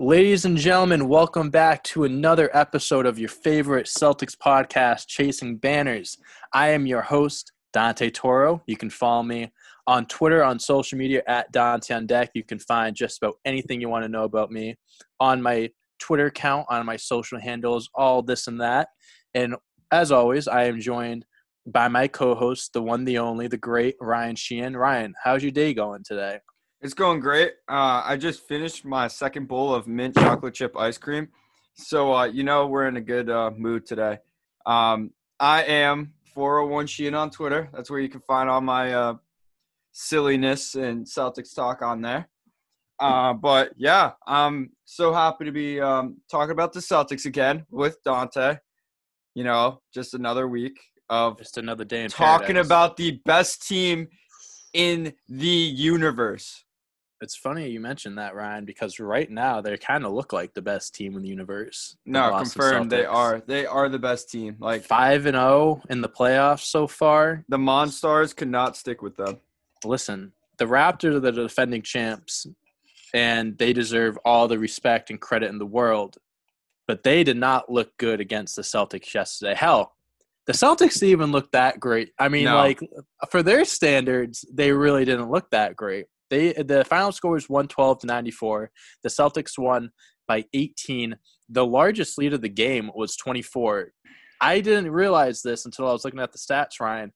Ladies and gentlemen, welcome back to another episode of your favorite Celtics podcast, Chasing Banners. I am your host, Dante Toro. You can follow me on Twitter, on social media at Dante on Deck. You can find just about anything you want to know about me on my Twitter account, on my social handles, all this and that. And as always, I am joined by my co-host, the one, the only, the great Ryan Sheehan. Ryan, how's your day going today? It's going great. Uh, I just finished my second bowl of mint chocolate chip ice cream. So, uh, you know, we're in a good uh, mood today. Um, I am 401 Sheehan on Twitter. That's where you can find all my uh, silliness and Celtics talk on there. Uh, but yeah, I'm so happy to be um, talking about the Celtics again with Dante. You know, just another week of Just another day in talking paradise. about the best team in the universe. It's funny you mentioned that, Ryan, because right now they kind of look like the best team in the universe. No, Boston confirmed they are. They are the best team. Like five and zero in the playoffs so far. the Monstars could not stick with them. Listen, the Raptors are the defending champs, and they deserve all the respect and credit in the world. But they did not look good against the Celtics yesterday. Hell, the Celtics even look that great. I mean, No. like for their standards, they really didn't look that great. They the final score was one twelve to ninety four. The Celtics won by eighteen. The largest lead of the game was twenty four. I didn't realize this until I was looking at the stats, Ryan.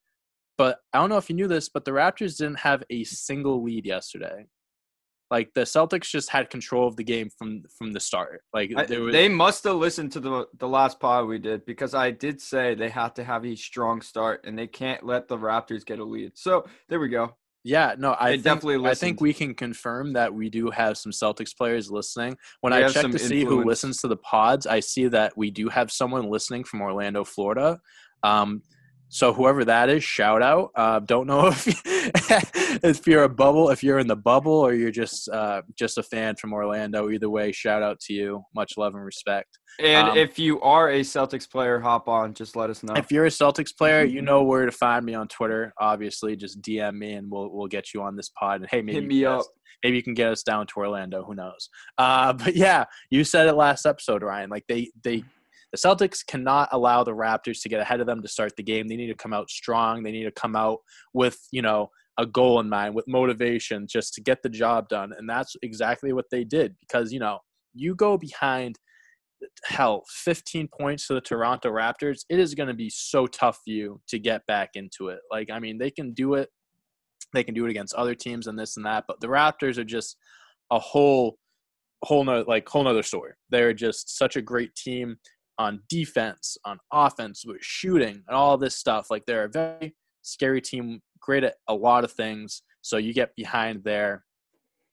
But I don't know if you knew this, but the Raptors didn't have a single lead yesterday. Like the Celtics just had control of the game from from the start. Like I- was, they must have listened to the the last pod we did because I did say they have to have a strong start and they can't let the Raptors get a lead. So there we go. Yeah, no, I think, definitely I think we can confirm that we do have some Celtics players listening. When We I check to see who listens to the pods, I see that we do have someone listening from Orlando, Florida. Um, so whoever that is, shout out. Uh, don't know if if you're a bubble, if you're in the bubble, or you're just uh, just a fan from Orlando. Either way, shout out to you. Much love and respect. And Um, if you are a Celtics player, hop on. Just let us know. If you're a Celtics player, Mm-hmm. you know where to find me on Twitter. Obviously, just DM me and we'll we'll get you on this pod. And hey, maybe Hit you me can get up. us- maybe you can get us down to Orlando. Who knows? Uh, but yeah, you said it last episode, Ryan. Like they they the Celtics cannot allow the Raptors to get ahead of them to start the game. They need to come out strong. They need to come out with you know a goal in mind, with motivation, just to get the job done. And that's exactly what they did. Because you know you go behind hell 15 points to the Toronto Raptors, it is going to be so tough for you to get back into it. Like, I mean, they can do it. They can do it against other teams and this and that, but the Raptors are just a whole, whole no, like whole nother story. They're just such a great team on defense, on offense, with shooting, and all this stuff. Like, they're a very scary team, great at a lot of things. So you get behind there,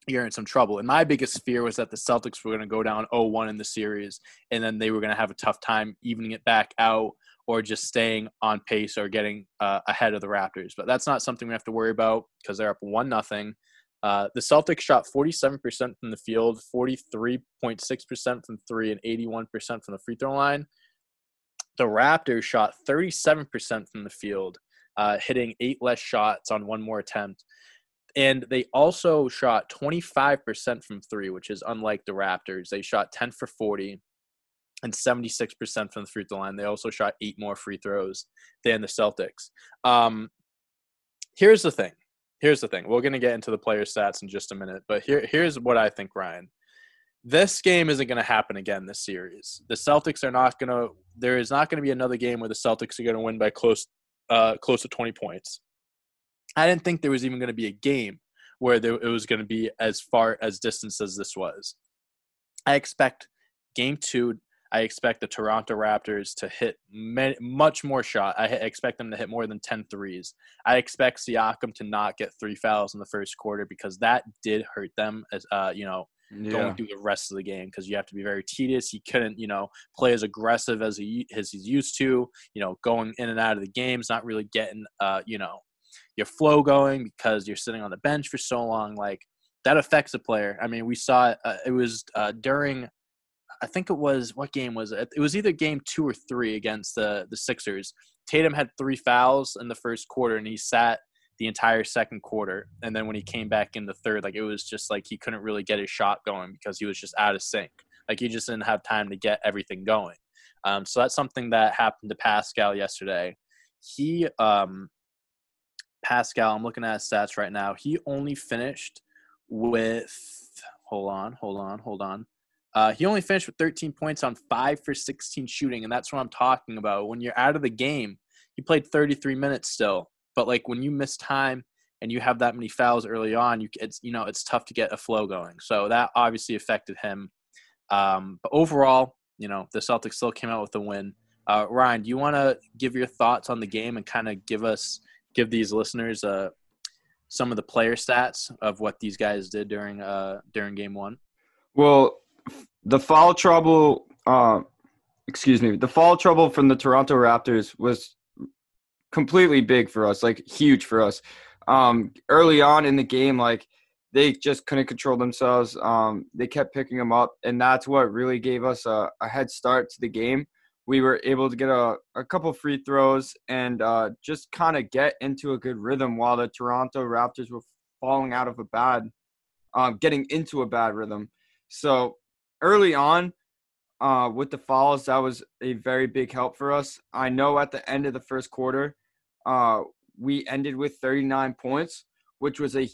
you're in some trouble. And my biggest fear was that the Celtics were going to go down 0-1 in the series, and then they were going to have a tough time evening it back out or just staying on pace or getting uh, ahead of the Raptors. But that's not something we have to worry about because they're up one nothing. Uh, the Celtics shot 47% from the field, 43.6% from three, and 81% from the free throw line. The Raptors shot 37% from the field, uh, hitting eight less shots on one more attempt. And they also shot 25% from three, which is unlike the Raptors. They shot 10 for 40 and 76% from the free throw line. They also shot eight more free throws than the Celtics. Um, here's the thing. Here's the thing. We're going to get into the player stats in just a minute, but here, here's what I think, Ryan. This game isn't going to happen again this series. The Celtics are not going to. There is not going to be another game where the Celtics are going to win by close, uh, close to 20 points. I didn't think there was even going to be a game where there, it was going to be as far as distance as this was. I expect game two. I expect the Toronto Raptors to hit many, much more shot. I expect them to hit more than 10 threes. I expect Siakam to not get three fouls in the first quarter because that did hurt them as uh, you know Yeah. going through the rest of the game because you have to be very tedious. He couldn't, you know, play as aggressive as he as he's used to. You know, going in and out of the games, not really getting, uh, you know, your flow going because you're sitting on the bench for so long. Like that affects a player. I mean, we saw it. Uh, it was uh, during. I think it was what game was it? It was either game two or three against the the Sixers. Tatum had three fouls in the first quarter, and he sat the entire second quarter. And then when he came back in the third, like it was just like he couldn't really get his shot going because he was just out of sync. Like he just didn't have time to get everything going. Um, so that's something that happened to Pascal yesterday. He, um, Pascal, I'm looking at stats right now. He only finished with, hold on, hold on, hold on. Uh, he only finished with 13 points on five for 16 shooting, and that's what I'm talking about. When you're out of the game, he played 33 minutes still, but like when you miss time and you have that many fouls early on, you it's you know it's tough to get a flow going. So that obviously affected him. Um, but overall, you know the Celtics still came out with a win. Uh, Ryan, do you want to give your thoughts on the game and kind of give us give these listeners uh, some of the player stats of what these guys did during uh, during game one? Well, the foul trouble, uh, excuse me, the foul trouble from the Toronto Raptors was completely big for us, like huge for us. Um, early on in the game, like they just couldn't control themselves. Um, they kept picking them up, and that's what really gave us a, a head start to the game. We were able to get a, a couple free throws and uh, just kind of get into a good rhythm while the Toronto Raptors were falling out of a bad, um, getting into a bad rhythm. So early on, uh, with the fouls, that was a very big help for us. I know at the end of the first quarter, uh, we ended with 39 points, which was a,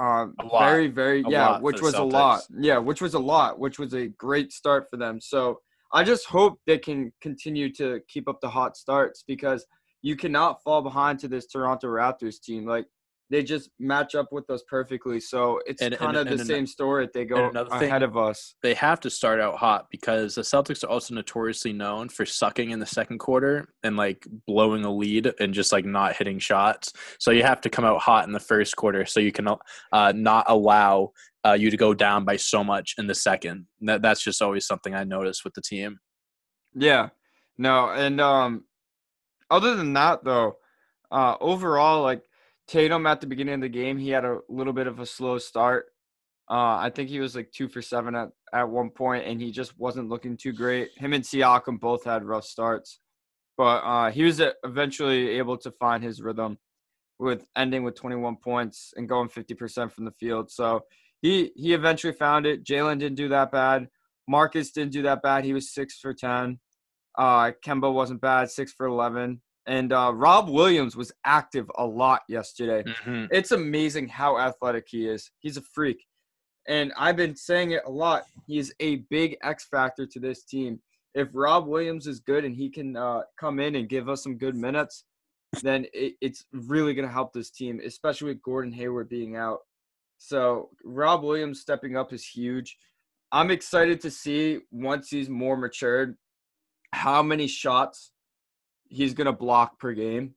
uh, a very, very, a yeah, which was a lot. Yeah, which was a lot, which was a great start for them. So I just hope they can continue to keep up the hot starts because you cannot fall behind to this Toronto Raptors team. Like they just match up with us perfectly. So it's kind of the and same story. They go ahead thing, of us. They have to start out hot because the Celtics are also notoriously known for sucking in the second quarter and like blowing a lead and just like not hitting shots. So you have to come out hot in the first quarter so you can uh, not allow uh, you to go down by so much in the second. That that's just always something I notice with the team. Yeah. No, and um, other than that though, uh, overall like Tatum at the beginning of the game, he had a little bit of a slow start. Uh, I think he was like two for seven at, at one point, and he just wasn't looking too great. Him and Siakam both had rough starts, but uh, he was eventually able to find his rhythm with ending with 21 points and going 50% from the field. So he he eventually found it. Jaylen didn't do that bad. Marcus didn't do that bad. He was six for 10. Uh, Kemba wasn't bad, six for 11. And uh, Rob Williams was active a lot yesterday. Mm-hmm. It's amazing how athletic he is. He's a freak. And I've been saying it a lot. He's a big X factor to this team. If Rob Williams is good and he can uh, come in and give us some good minutes, then it, it's really going to help this team, especially with Gordon Hayward being out. So Rob Williams stepping up is huge. I'm excited to see once he's more matured how many shots he's gonna block per game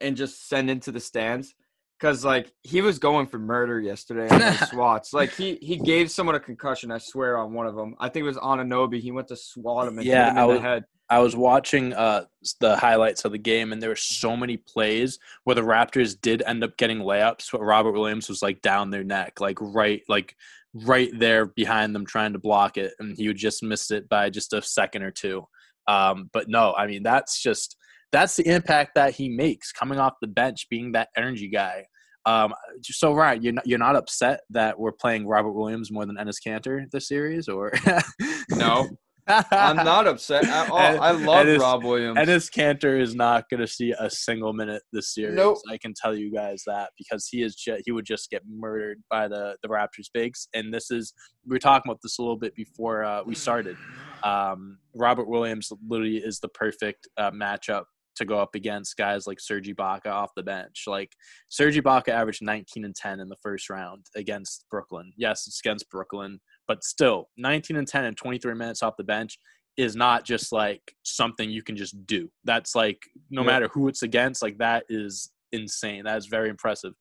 and just send into the stands because like he was going for murder yesterday on the swats. Like he he gave someone a concussion. I swear on one of them. I think it was Anunoby. He went to swat him and yeah, hit him in was, the head. I was watching uh, the highlights of the game, and there were so many plays where the Raptors did end up getting layups, but Robert Williams was like down their neck, like right, like right there behind them, trying to block it, and he would just missed it by just a second or two. Um, but no, I mean that's just that's the impact that he makes coming off the bench, being that energy guy. Um, so right, you're not, you're not upset that we're playing Robert Williams more than Enes Kanter this series, or no? I'm not upset at all. I love Enes, Rob Williams. Enes Kanter is not going to see a single minute this series. Nope. I can tell you guys that because he is ju- he would just get murdered by the the Raptors bigs. And this is we were talking about this a little bit before uh, we started. Um, Robert Williams literally is the perfect uh, matchup to go up against guys like Serge Ibaka off the bench. Like Serge Ibaka averaged 19 and 10 in the first round against Brooklyn. Yes, it's against Brooklyn, but still 19 and 10 and 23 minutes off the bench is not just like something you can just do. That's like no matter who it's against, like that is insane. That is very impressive.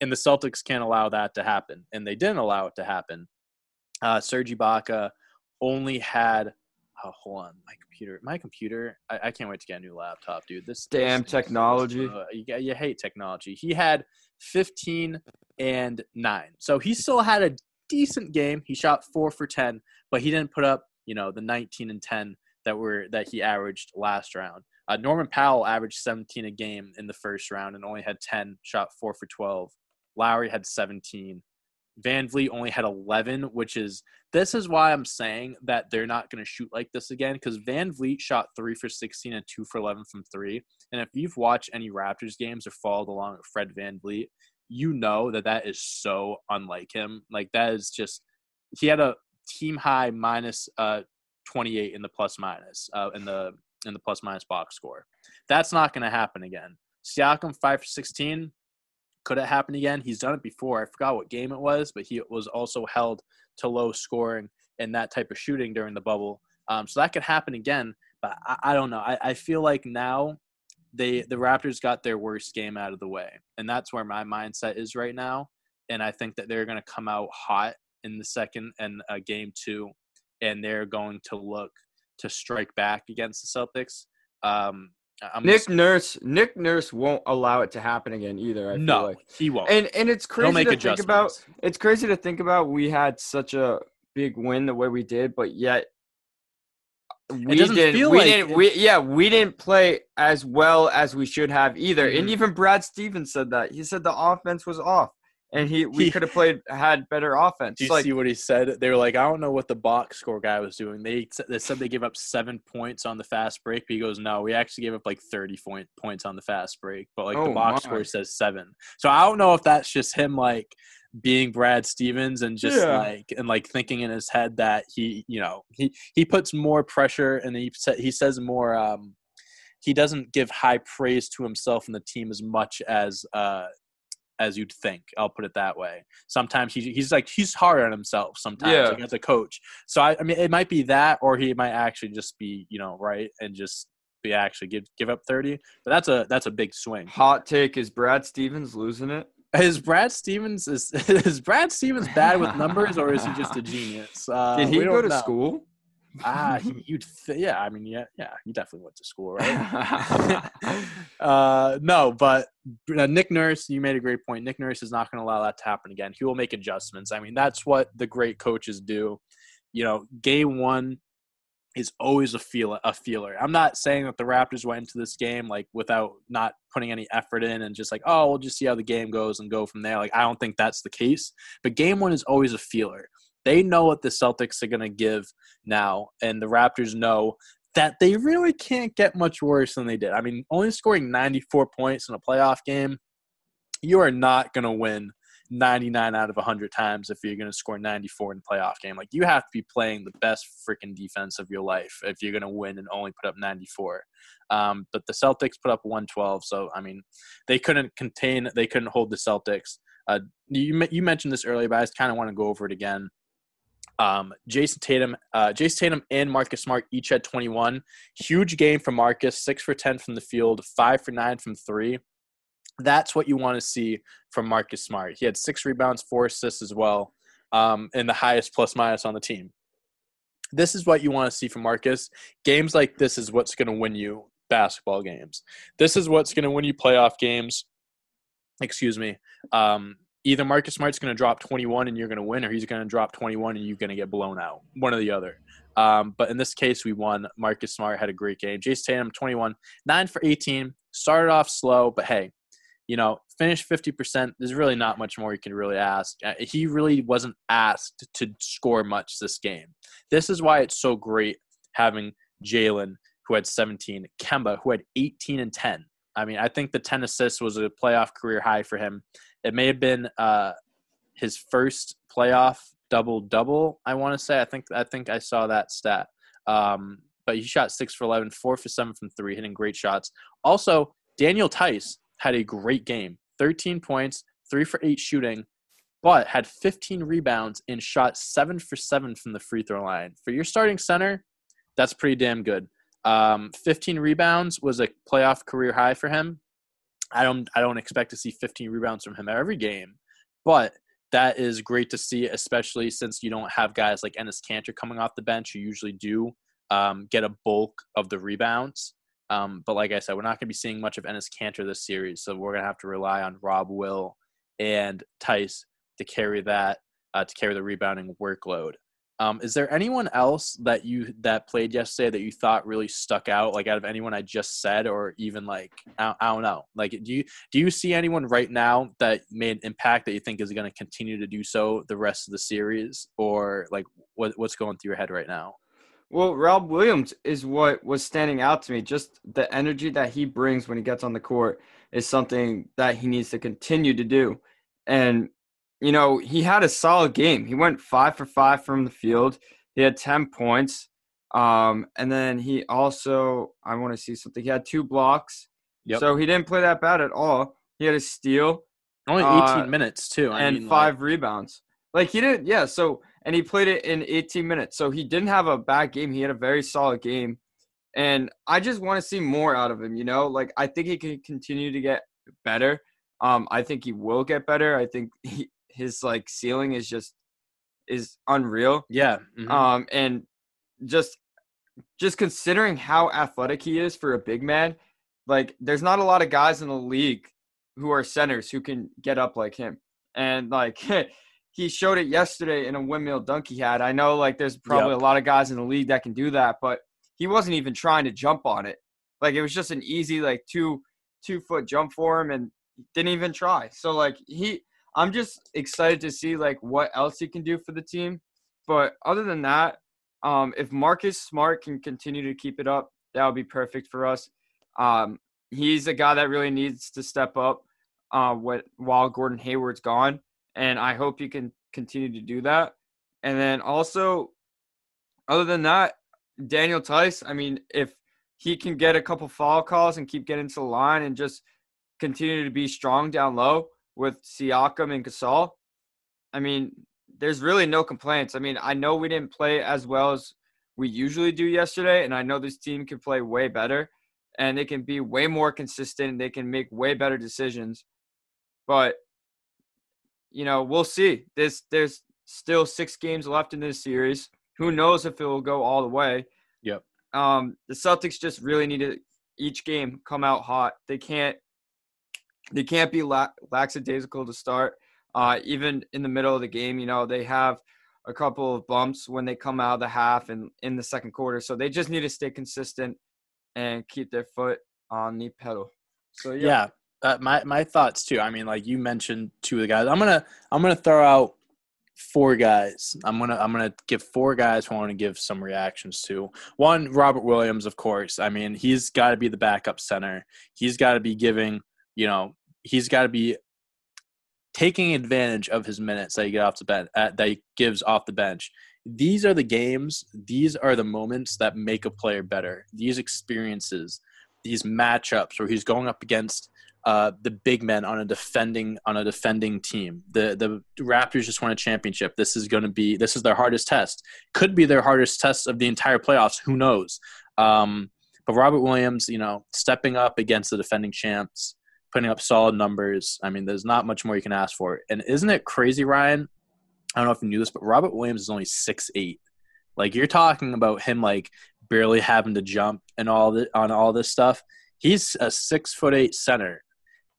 And the Celtics can't allow that to happen. And they didn't allow it to happen. Uh, Serge Ibaka only had oh, hold on, my computer, my computer. I, I, can't wait to get a new laptop, dude. This damn this technology. Uh, you, you hate technology. He had 15 and nine, so he still had a decent game. He shot four for 10, but he didn't put up, you know, the 19 and 10 that were that he averaged last round. Uh, Norman Powell averaged 17 a game in the first round and only had 10, shot four for 12. Lowry had 17. VanVleet only had 11, which is this is why I'm saying that they're not going to shoot like this again because VanVleet shot three for 16 and two for 11 from three. And if you've watched any Raptors games or followed along with Fred VanVleet, you know that that is so unlike him. Like that is just he had a team high minus uh 28 in the plus minus uh in the in the plus minus box score. That's not going to happen again. Siakam five for 16. Could it happen again? He's done it before. I forgot what game it was, but he was also held to low scoring and that type of shooting during the bubble. Um, so that could happen again. But I, I don't know. I, I feel like now they the Raptors got their worst game out of the way, and that's where my mindset is right now. And I think that they're going to come out hot in the second and uh, game two, and they're going to look to strike back against the Celtics. Um, I'm Nick just- Nurse, Nick Nurse won't allow it to happen again either. I feel no, like. he won't. and and it's crazy to think about. It's crazy to think about. We had such a big win the way we did, but yet we didn't. we like didn't. We yeah, we didn't play as well as we should have either. And Mhm. even Brad Stevens said that. He said the offense was off, and he we could have played had better offense. Do you like see what he said? They were like, I don't know what the box score guy was doing. They they said they gave up seven points on the fast break, but he goes, no, we actually gave up like thirty point, points on the fast break, but like the Oh, box my. score says seven. So I don't know if that's just him like being Brad Stevens and just Yeah. like and like thinking in his head that he, you know, he he puts more pressure and he he says more. um He doesn't give high praise to himself and the team as much as uh as you'd think. I'll put it that way. Sometimes he, he's like he's hard on himself. Sometimes Yeah. like as a coach. So I, I mean, it might be that, or he might actually just be you know right and just be actually give give up thirty. But that's a that's a big swing. hot take is Brad Stevens losing it. Is Brad Stevens is is Brad Stevens bad with numbers or is he just a genius? Uh, Did he go to know. school? Ah, you'd th- yeah. I mean, yeah, yeah. He definitely went to school, right? uh, no, but uh, Nick Nurse, you made a great point. Nick Nurse is not going to allow that to happen again. He will make adjustments. I mean, that's what the great coaches do. You know, game one is always a feel a feeler. I'm not saying that the Raptors went into this game like without not putting any effort in and just like, oh, we'll just see how the game goes and go from there. Like, I don't think that's the case. But game one is always a feeler. They know what the Celtics are going to give now, and the Raptors know that they really can't get much worse than they did. I mean, only scoring 94 points in a playoff game, you are not going to win 99 out of 100 times if you're going to score 94 in a playoff game. Like, you have to be playing the best freaking defense of your life if you're going to win and only put up 94. Um, but the Celtics put up 112, so I mean, they couldn't contain, they couldn't hold the Celtics. Uh, you you mentioned this earlier, but I just kind of want to go over it again. Um, Jayson Tatum, uh, Jayson Tatum and Marcus Smart each had 21. Huge game for Marcus, six for 10 from the field, five for nine from three. That's what you want to see from Marcus Smart. He had six rebounds, four assists as well, um, and the highest plus minus on the team. This is what you want to see from Marcus. Games like this is what's going to win you basketball games. This is what's going to win you playoff games. Excuse me. Um, either Marcus Smart's going to drop 21 and you're going to win, or he's going to drop 21 and you're going to get blown out. One or the other. Um, but in this case, we won. Marcus Smart had a great game. Jayson Tatum, 21, 9 for 18. Started off slow, but hey, you know, finished 50%. There's really not much more you can really ask. Uh, He really wasn't asked to score much this game. This is why it's so great having Jaylen, who had 17, Kemba, who had 18 and 10. I mean, I think the 10 assists was a playoff career high for him. It may have been uh, his first playoff double double. I want to say. I think I think I saw that stat. Um, but he shot six for 11, four for seven from three, hitting great shots. Also, Daniel Theis had a great game 13 points, three for eight shooting, but had 15 rebounds and shot seven for seven from the free throw line. For your starting center, that's pretty damn good. Um, 15 rebounds was a playoff career high for him. I don't I don't expect to see 15 rebounds from him every game, but that is great to see, especially since you don't have guys like Enes Kanter coming off the bench who usually do um, get a bulk of the rebounds. Um, but like I said, we're not going to be seeing much of Enes Kanter this series, so we're going to have to rely on Rob Will and Theis to carry that uh, to carry the rebounding workload. Um, is there anyone else that you that played yesterday that you thought really stuck out, like out of anyone I just said, or even like I, I don't know, like do you do you see anyone right now that made an impact that you think is going to continue to do so the rest of the series, or like what what's going through your head right now? Well, Rob Williams is what was standing out to me. Just the energy that he brings when he gets on the court is something that he needs to continue to do. And you know, he had a solid game. He went five for five from the field. He had 10 points. Um, and then he also, I want to see something. He had two blocks. Yep. So he didn't play that bad at all. He had a steal. Only 18 uh, minutes, too. I and mean, five like... rebounds. Like he didn't, yeah. So, and he played it in 18 minutes. So he didn't have a bad game. He had a very solid game. And I just want to see more out of him, you know? Like, I think he can continue to get better. Um, I think he will get better. I think he, his like ceiling is just is unreal. Yeah. Mm-hmm. Um, and just just considering how athletic he is for a big man, like there's not a lot of guys in the league who are centers who can get up like him. And like he showed it yesterday in a windmill dunk he had. I know like there's probably yep. a lot of guys in the league that can do that, but he wasn't even trying to jump on it. Like it was just an easy like two two foot jump for him and didn't even try. So like he I'm just excited to see like what else he can do for the team. But other than that, um, if Marcus Smart can continue to keep it up, that would be perfect for us. Um, he's a guy that really needs to step up uh, what, while Gordon Hayward's gone, and I hope he can continue to do that. And then also, other than that, Daniel Theis. I mean, if he can get a couple foul calls and keep getting to the line and just continue to be strong down low, with Siakam and Gasol, I mean, there's really no complaints. I mean, I know we didn't play as well as we usually do yesterday, and I know this team can play way better and they can be way more consistent. They can make way better decisions. But you know, we'll see. There's there's still six games left in this series. Who knows if it will go all the way? Yep. Um, the Celtics just really need to each game come out hot. They can't they can't be la- lackadaisical to start. Uh, even in the middle of the game, you know, they have a couple of bumps when they come out of the half and in the second quarter. So they just need to stay consistent and keep their foot on the pedal. So yeah. yeah. Uh, my my thoughts too. I mean, like you mentioned two of the guys. I'm gonna I'm gonna throw out four guys. I'm gonna I'm gonna give four guys who I want to give some reactions to. One, Robert Williams, of course. I mean, he's got to be the backup center. He's got to be giving you know, he's got to be taking advantage of his minutes that he get off the bench uh, that he gives off the bench. These are the games, these are the moments that make a player better. These experiences, these matchups where he's going up against uh, the big men on a defending on a defending team. The the Raptors just won a championship. This is going to be this is their hardest test. Could be their hardest test of the entire playoffs. Who knows? Um, but Robert Williams, you know, stepping up against the defending champs, putting up solid numbers. I mean, there's not much more you can ask for. And isn't it crazy, Ryan? I don't know if you knew this, but Robert Williams is only six eight. Like you're talking about him like barely having to jump and all the, on all this stuff. He's a six foot eight center,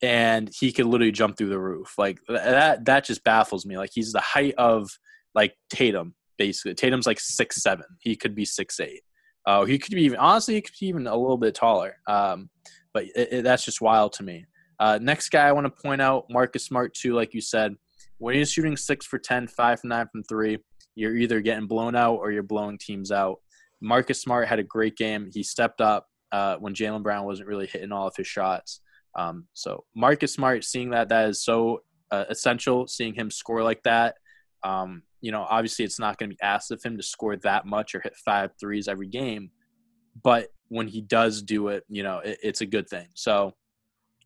and he could literally jump through the roof. Like that that just baffles me. Like he's the height of like Tatum basically. Tatum's like six seven. He could be six eight. Oh, uh, he could be even honestly he could be even a little bit taller. Um, but it, it, that's just wild to me. Uh, next guy I want to point out, Marcus Smart, too, like you said. When he's shooting six for 10, five from nine from three, you're either getting blown out or you're blowing teams out. Marcus Smart had a great game. He stepped up uh, when Jaylen Brown wasn't really hitting all of his shots. Um, so Marcus Smart, seeing that, that is so uh, essential. Seeing him score like that, um, you know, obviously it's not going to be asked of him to score that much or hit five threes every game, but when he does do it, you know, it, it's a good thing. So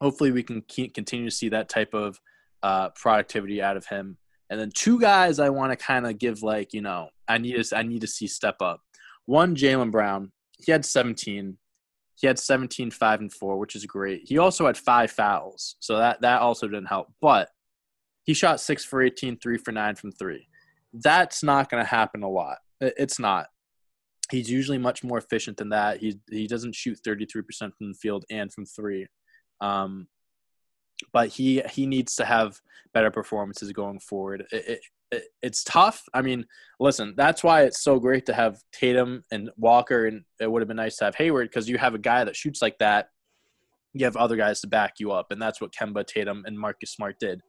hopefully we can continue to see that type of uh, productivity out of him. And then two guys I want to kind of give like you know I need to I need to see step up. One Jaylen Brown, he had 17. He had 17, 5, and 4, which is great. He also had five fouls, so that that also didn't help. But he shot six for 18, three for nine from three. That's not going to happen a lot. It's not. He's usually much more efficient than that. He he doesn't shoot 33% from the field and from three. Um, but he he needs to have better performances going forward. It, it, it, it's tough. I mean, listen, that's why it's so great to have Tatum and Walker, and it would have been nice to have Hayward because you have a guy that shoots like that. You have other guys to back you up, and that's what Kemba, Tatum, and Marcus Smart did.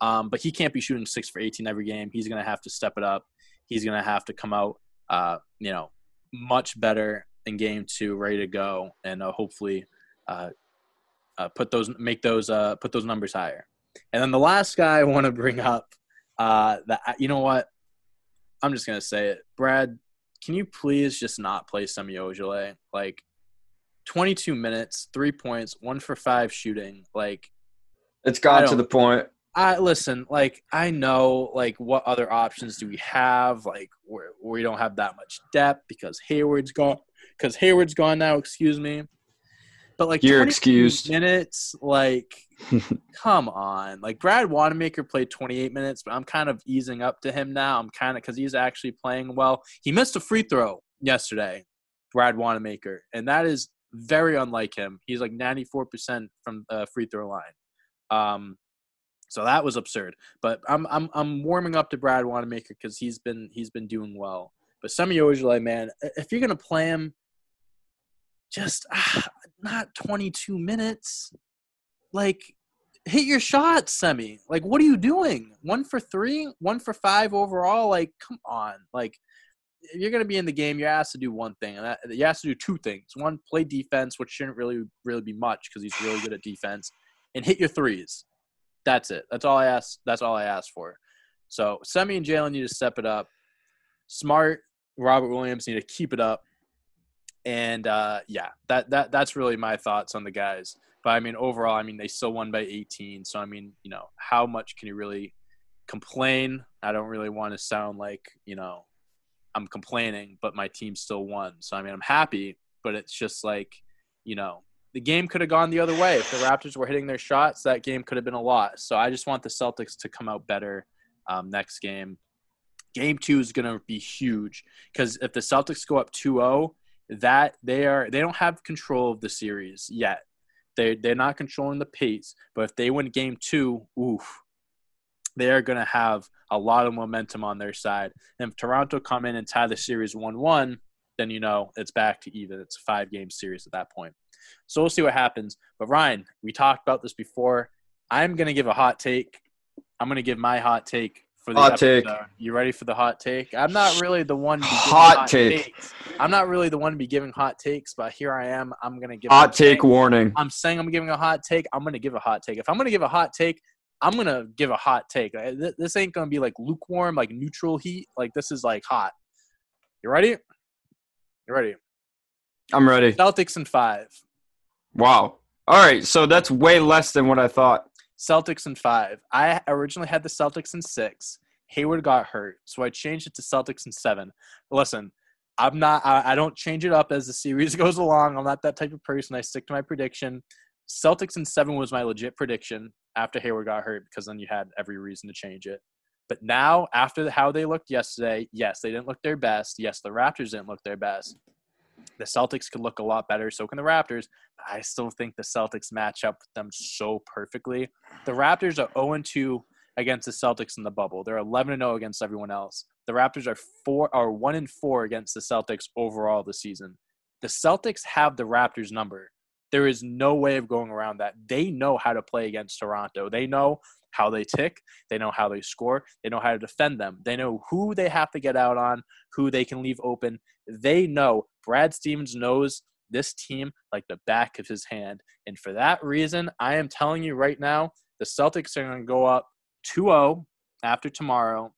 Um, but he can't be shooting six for 18 every game. He's going to have to step it up. He's going to have to come out, uh, you know, much better in game two, ready to go, and uh, hopefully uh, uh, put those make those uh, put those numbers higher. And then the last guy I want to bring up, uh, that you know what, I'm just gonna say it, Brad. Can you please just not play Semi Ojeleye? Like, 22 minutes, three points, one for five shooting. Like, it's got to the point. I listen, like I know, like what other options do we have? Like where we don't have that much depth because Hayward's gone. Because Hayward's gone now. Excuse me. But like you're excused. Minutes, like, come on. Like Brad Wanamaker played 28 minutes, but I'm kind of easing up to him now. I'm kind of because he's actually playing well. He missed a free throw yesterday, Brad Wanamaker, and that is very unlike him. He's like 94% from the free throw line. Um, so that was absurd. But I'm I'm I'm warming up to Brad Wanamaker because he's been he's been doing well. But Semi Ojeleye, man, if you're gonna play him, just ah, not 22 minutes. Like, hit your shot, Semi. Like, what are you doing? One for three, one for five overall. Like, come on. Like, if you're gonna be in the game, you're asked to do one thing, and that, you asked to do two things. One, play defense, which shouldn't really really be much because he's really good at defense, and hit your threes. That's it. That's all I ask. That's all I asked for. So Semi and Jaylen need to step it up. Smart, Robert Williams need to keep it up. And uh, yeah, that that that's really my thoughts on the guys. But I mean, overall, I mean they still won by 18. So I mean, you know, how much can you really complain? I don't really want to sound like you know I'm complaining, but my team still won. So I mean, I'm happy, but it's just like you know the game could have gone the other way. If the Raptors were hitting their shots, that game could have been a lot. So I just want the Celtics to come out better um, next game. Game two is going to be huge because if the Celtics go up 2-0, that they are they don't have control of the series yet. They they're not controlling the pace, but if they win game two, oof, they are going to have a lot of momentum on their side. And if Toronto come in and tie the series 1-1, then you know it's back to even. It's a five game series at that point. So we'll see what happens. But Ryan, we talked about this before. I'm going to give a hot take. I'm going to give my hot take for the hot episode. take. You ready for the hot take? I'm not really the one. To be hot, hot take. Takes. I'm not really the one to be giving hot takes, but here I am. I'm going to give a hot take saying, warning. I'm saying I'm giving a hot take. I'm going to give a hot take. If I'm going to give a hot take, I'm going to give a hot take. This ain't going to be like lukewarm, like neutral heat. Like this is like hot. You ready? You ready? I'm ready. Celtics in five. Wow. All right. So that's way less than what I thought. Celtics in five. I originally had the Celtics in six. Hayward got hurt, so I changed it to Celtics in seven. Listen, I'm not. I, I don't change it up as the series goes along. I'm not that type of person. I stick to my prediction. Celtics in seven was my legit prediction after Hayward got hurt because then you had every reason to change it. But now, after how they looked yesterday, yes, they didn't look their best. Yes, the Raptors didn't look their best. The Celtics could look a lot better. So can the Raptors. I still think the Celtics match up with them so perfectly. The Raptors are 0 2 against the Celtics in the bubble. They're 11 0 against everyone else. The Raptors are four are one and four against the Celtics overall this season. The Celtics have the Raptors number. There is no way of going around that. They know how to play against Toronto. They know how they tick. They know how they score. They know how to defend them. They know who they have to get out on, who they can leave open. They know Brad Stevens knows this team like the back of his hand. And for that reason, I am telling you right now, the Celtics are going to go up 2 0 after tomorrow,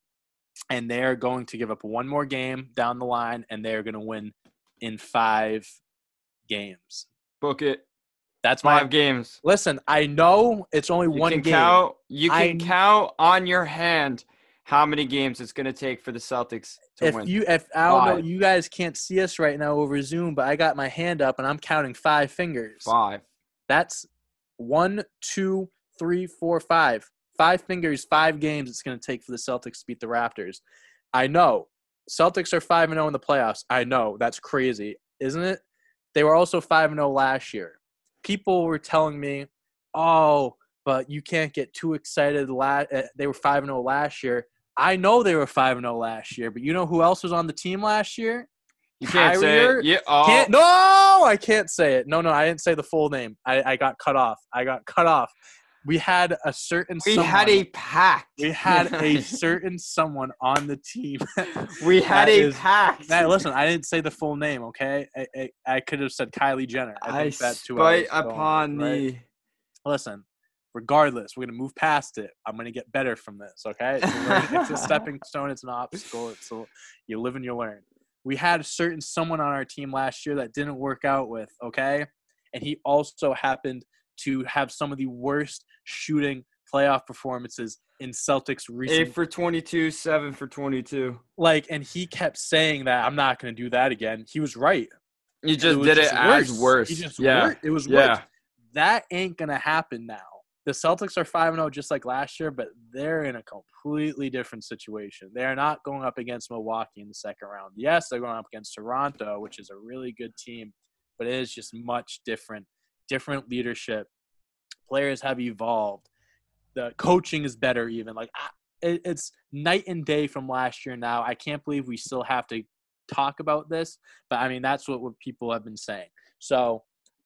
and they're going to give up one more game down the line, and they're going to win in five games. Book it. That's my five games. Listen, I know it's only you one can game. Count, you can I, count on your hand how many games it's going to take for the Celtics to if win. you, if I don't know, you guys can't see us right now over Zoom, but I got my hand up and I'm counting five fingers. Five. That's one, two, three, four, five. Five fingers, five games. It's going to take for the Celtics to beat the Raptors. I know. Celtics are five and zero in the playoffs. I know that's crazy, isn't it? They were also five and zero last year. People were telling me, "Oh, but you can't get too excited." Eh, they were five and zero last year I know they were five and zero last year, but you know who else was on the team last year? You can't say it. Yeah. Oh, Can't, no, I can't say it. No, no, I didn't say the full name. I, I got cut off. I got cut off. We had a certain. we someone, had a pact. We had a certain someone on the team. we had a is- pact. Now, listen, I didn't say the full name. Okay, I, I, I could have said Kylie Jenner. I I think that's who spite going upon right? the. Listen, regardless, we're gonna move past it. I'm gonna get better from this. Okay, it's it's a stepping stone. It's an obstacle. It's a, you live and you learn. We had a certain someone on our team last year that didn't work out with. Okay, and he also happened to have some of the worst shooting playoff performances in Celtics recent Eight for 22, seven for 22. like and he kept saying that i'm not going to do that again he was right You just was did it just as worse. He just yeah. it was Yeah. worse that ain't going to happen now the celtics are 5-0 just like last year but they're in a completely different situation they are not going up against milwaukee in the second round yes they're going up against toronto which is a really good team but it is just much different different leadership. Players have evolved. The coaching is better even. Like it's night and day from last year now. I can't believe we still have to talk about this but i mean that's what, what people have been saying. So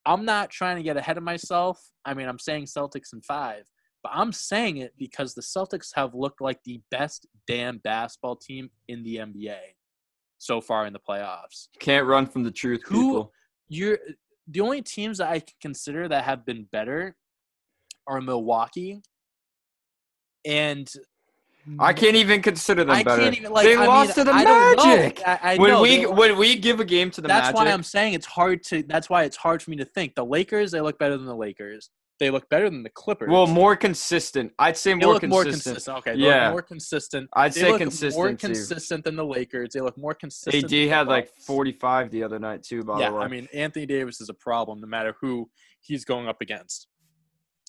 i'm not trying to get ahead of myself. I mean i'm saying celtics in five but i'm saying it because the celtics have looked like the best damn basketball team in the nba so far in the playoffs. Can't run from the truth, Who- people. you're the only teams that I can consider that have been better are Milwaukee and I can't even consider them I better. can't even like they I lost mean, to the I. Magic. I, when know, we when we give a game to the that's Magic, why I'm saying it's hard to. That's why it's hard for me to think. The Lakers, they look better than the Lakers. They look better than the Clippers. well, more consistent. I'd say they more look consistent. more consistent. Okay, they Yeah. look more consistent. I'd They say look more consistent consistent than the Lakers. They look more consistent. AD than the had like 45 the other night too. By yeah, the way, I mean Anthony Davis is a problem no matter who he's going up against.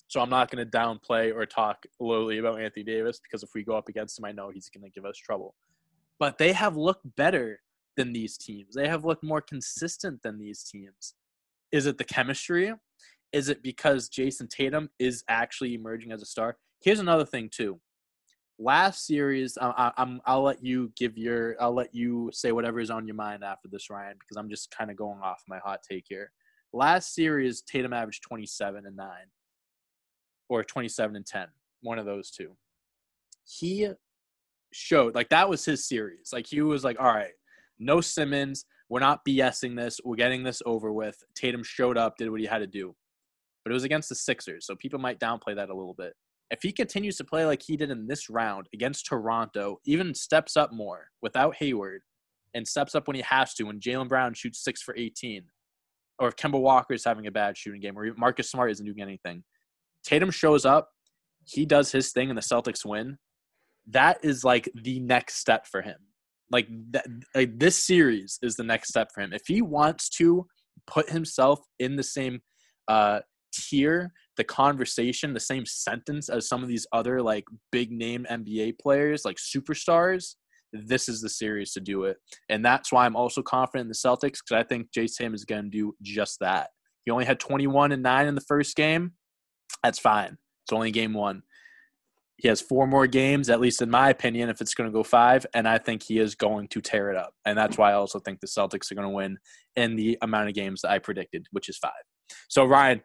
So I'm not going to downplay or talk lowly about Anthony Davis because if we go up against him, I know he's going to give us trouble. But they have looked better than these teams. They have looked more consistent than these teams. Is it the chemistry? Is it because Jayson Tatum is actually emerging as a star? Here's another thing too. Last series, I, I'm I'll let you give your I'll let you say whatever is on your mind after this, Ryan, because I'm just kind of going off my hot take here. Last series, Tatum averaged 27 and nine, or 27 and 10, one of those two. He showed like that was his series. Like he was like, all right, no Simmons, we're not BSing this, we're getting this over with. Tatum showed up, did what he had to do, but it was against the Sixers, so people might downplay that a little bit. If he continues to play like he did in this round against Toronto, even steps up more without Hayward, and steps up when he has to, when Jaylen Brown shoots six for 18, or if Kemba Walker is having a bad shooting game, or Marcus Smart isn't doing anything, Tatum shows up, he does his thing, and the Celtics win. That is like the next step for him. Like that, like this series is the next step for him. If he wants to put himself in the same uh, tier, the conversation, the same sentence as some of these other like big name NBA players, like superstars, this is the series to do it. And that's why I'm also confident in the Celtics because I think Jayson is going to do just that. He only had 21 and 9 in the first game. That's fine. It's only game one. He has four more games, at least in my opinion, if it's going to go five. And I think he is going to tear it up. And that's why I also think the Celtics are going to win in the amount of games that I predicted, which is five. So, Ryan,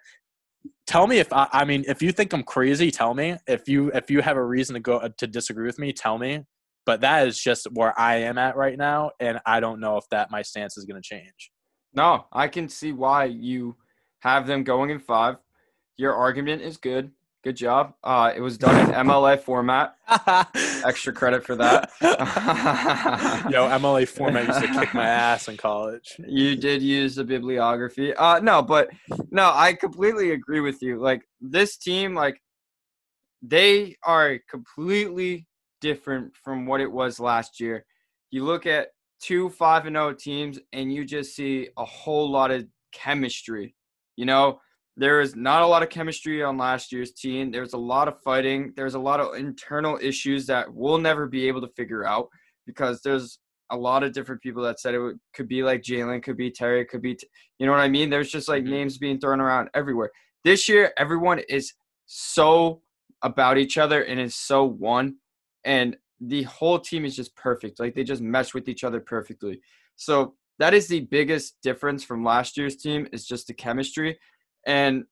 tell me if I, I mean, if you think I'm crazy, tell me. If you if you have a reason to go uh, to disagree with me, tell me. But that is just where I am at right now, and I don't know if that my stance is going to change. no, I can see why you have them going in five. Your argument is good. Good job. Uh, it was done in MLA format. Extra credit for that. Yo, MLA format used to kick my ass in college. You did use the bibliography. Uh no, but no, I completely agree with you. Like this team, like they are completely different from what it was last year. You look at two five and zero teams, and you just see a whole lot of chemistry. You know, there is not a lot of chemistry on last year's team. There's a lot of fighting. There's a lot of internal issues that we'll never be able to figure out because there's a lot of different people that said it would, could be like Jaylen, could be Terry, could be, you know what I mean? There's just like Mhm. names being thrown around everywhere. This year, everyone is so about each other and is so one. And the whole team is just perfect. Like they just mesh with each other perfectly. So that is the biggest difference from last year's team is just the chemistry. And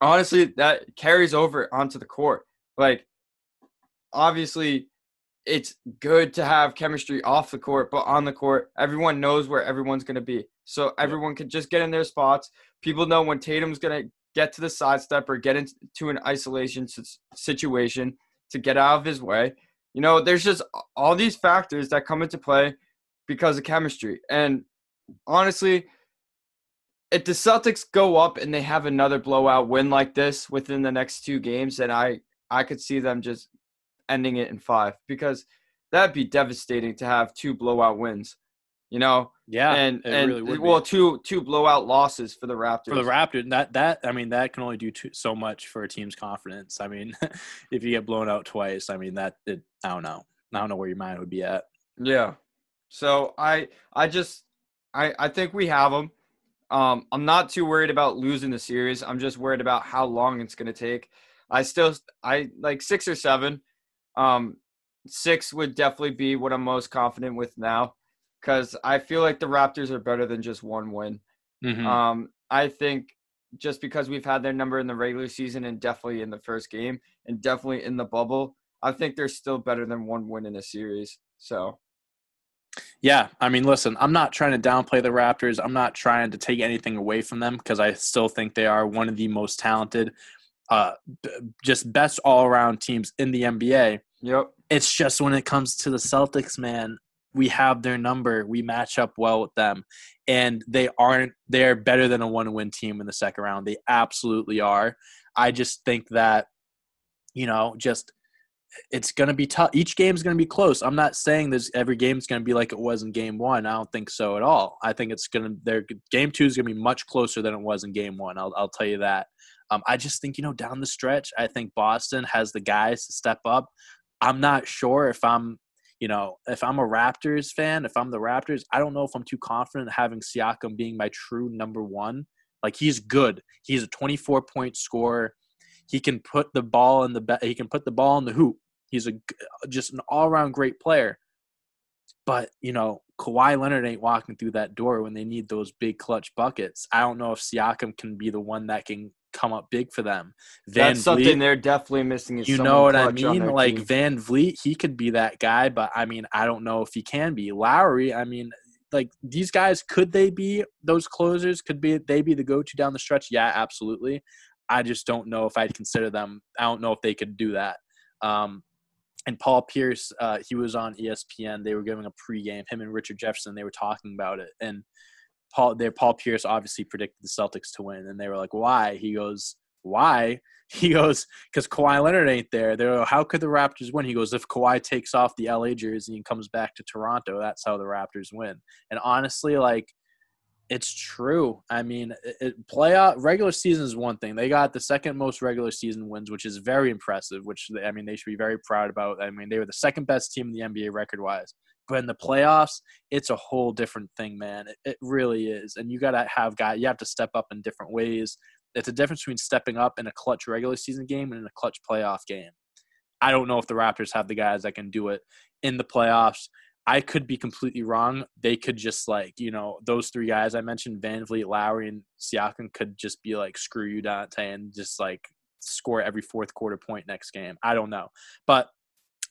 honestly, that carries over onto the court. Like obviously it's good to have chemistry off the court, but on the court, everyone knows where everyone's going to be. So everyone can just get in their spots. People know when Tatum's going to get to the sidestep or get into an isolation situation to get out of his way. You know, there's just all these factors that come into play because of chemistry. And honestly, if the Celtics go up and they have another blowout win like this within the next two games, then I I could see them just ending it in five because that'd be devastating to have two blowout wins. You know, yeah, and and really well, two two blowout losses for the Raptors. For the Raptors, that that I mean, that can only do too, so much for a team's confidence. I mean, if you get blown out twice, I mean that it, I don't know, I don't know where your mind would be at. Yeah, so I I just I I think we have them. Um, I'm not too worried about losing the series. I'm just worried about how long it's going to take. I still I like six or seven. Um, six would definitely be what I'm most confident with now because I feel like the Raptors are better than just one win. Mm-hmm. Um, I think just because we've had their number in the regular season and definitely in the first game and definitely in the bubble, I think they're still better than one win in a series. So. Yeah, I mean, listen, I'm not trying to downplay the Raptors. I'm not trying to take anything away from them because I still think they are one of the most talented, uh, just best all around teams in the NBA. Yep. It's just when it comes to the Celtics, man, we have their number. We match up well with them. And they aren't, they're better than a one win team in the second round. They absolutely are. I just think that, you know, just it's going to be tough. Each game is going to be close. I'm not saying this every game is going to be like it was in game one. I don't think so at all. I think it's going to, their game two is going to be much closer than it was in game one. I'll, I'll tell you that. Um, I just think, you know, down the stretch, I think Boston has the guys to step up. I'm not sure if I'm, you know, if I'm a Raptors fan, if I'm the Raptors, I don't know if I'm too confident having Siakam being my true number one. Like he's good. He's a 24 point scorer. He can put the ball in the he can put the ball in the hoop. He's a just an all around great player. But you know, Kawhi Leonard ain't walking through that door when they need those big clutch buckets. I don't know if Siakam can be the one that can come up big for them. Van That's Vliet, something they're definitely missing. you know what I mean? Like team. VanVleet, he could be that guy, but I mean, I don't know if he can be. Lowry, I mean, like these guys, could they be those closers? Could be they be the go-to down the stretch? Yeah, absolutely. I just don't know if I'd consider them. I don't know if they could do that. Um, and Paul Pierce, uh, he was on ESPN. They were giving a pregame. Him and Richard Jefferson, they were talking about it, and Paul there Paul Pierce obviously predicted the Celtics to win, and they were like, "Why?" He goes, "Why?" He goes, "Because Kawhi Leonard ain't there." They're like, "How could the Raptors win?" He goes, "If Kawhi takes off the LA jersey and comes back to Toronto, that's how the Raptors win." And honestly, like, it's true. I mean, it, playoff regular season is one thing. They got the second most regular season wins, which is very impressive. Which they, I mean, they should be very proud about. I mean, they were the second best team in the NBA record wise. But in the playoffs, it's a whole different thing, man. It, it really is. And you got to have guys, you have to step up in different ways. It's a difference between stepping up in a clutch regular season game and in a clutch playoff game. I don't know if the Raptors have the guys that can do it in the playoffs. I could be completely wrong. They could just like, you know, those three guys I mentioned, VanVleet, Lowry, and Siakam could just be like, screw you, Dante, and just like score every fourth quarter point next game. I don't know. But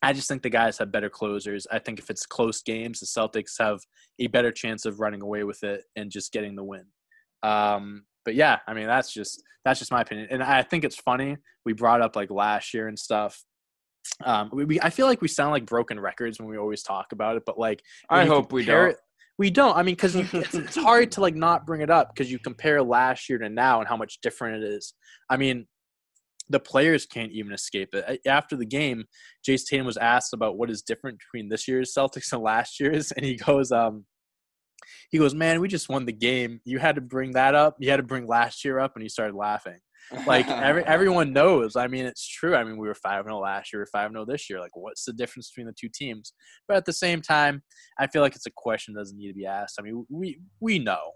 I just think the guys have better closers. I think if it's close games, the Celtics have a better chance of running away with it and just getting the win. Um, but yeah, I mean that's just that's just my opinion, and I think it's funny. We brought up like last year and stuff. Um, we, we I feel like we sound like broken records when we always talk about it, but like I hope we don't. It, we don't. I mean, because it's, it's hard to like not bring it up because you compare last year to now and how much different it is. I mean, the players can't even escape it. After the game, Jayson Tatum was asked about what is different between this year's Celtics and last year's, and he goes, um, he goes, man, we just won the game. You had to bring that up. You had to bring last year up, and he started laughing. Like every, everyone knows. I mean, it's true. I mean, we were five zero oh last year, five zero oh this year. Like, what's the difference between the two teams? But at the same time, I feel like it's a question that doesn't need to be asked. I mean, we we know,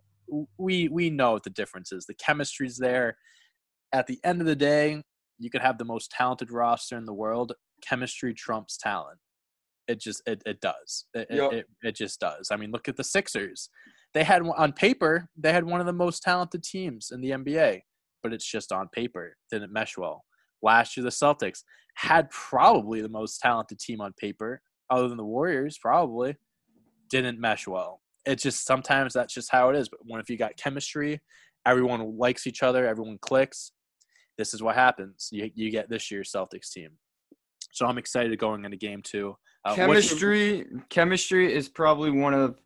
we we know what the difference is. The chemistry's there. At the end of the day, you could have the most talented roster in the world. Chemistry trumps talent. It just it, it does. It, Yep. it, it it just does. I mean, look at the Sixers. They had on paper they had one of the most talented teams in the NBA, but it's just on paper didn't mesh well. Last year the Celtics had probably the most talented team on paper, other than the Warriors, probably didn't mesh well. It's just sometimes that's just how it is. But when if you got chemistry, everyone likes each other, everyone clicks. This is what happens. You you get this year's Celtics team. So I'm excited going into game two. Uh, what's your- chemistry chemistry is probably one of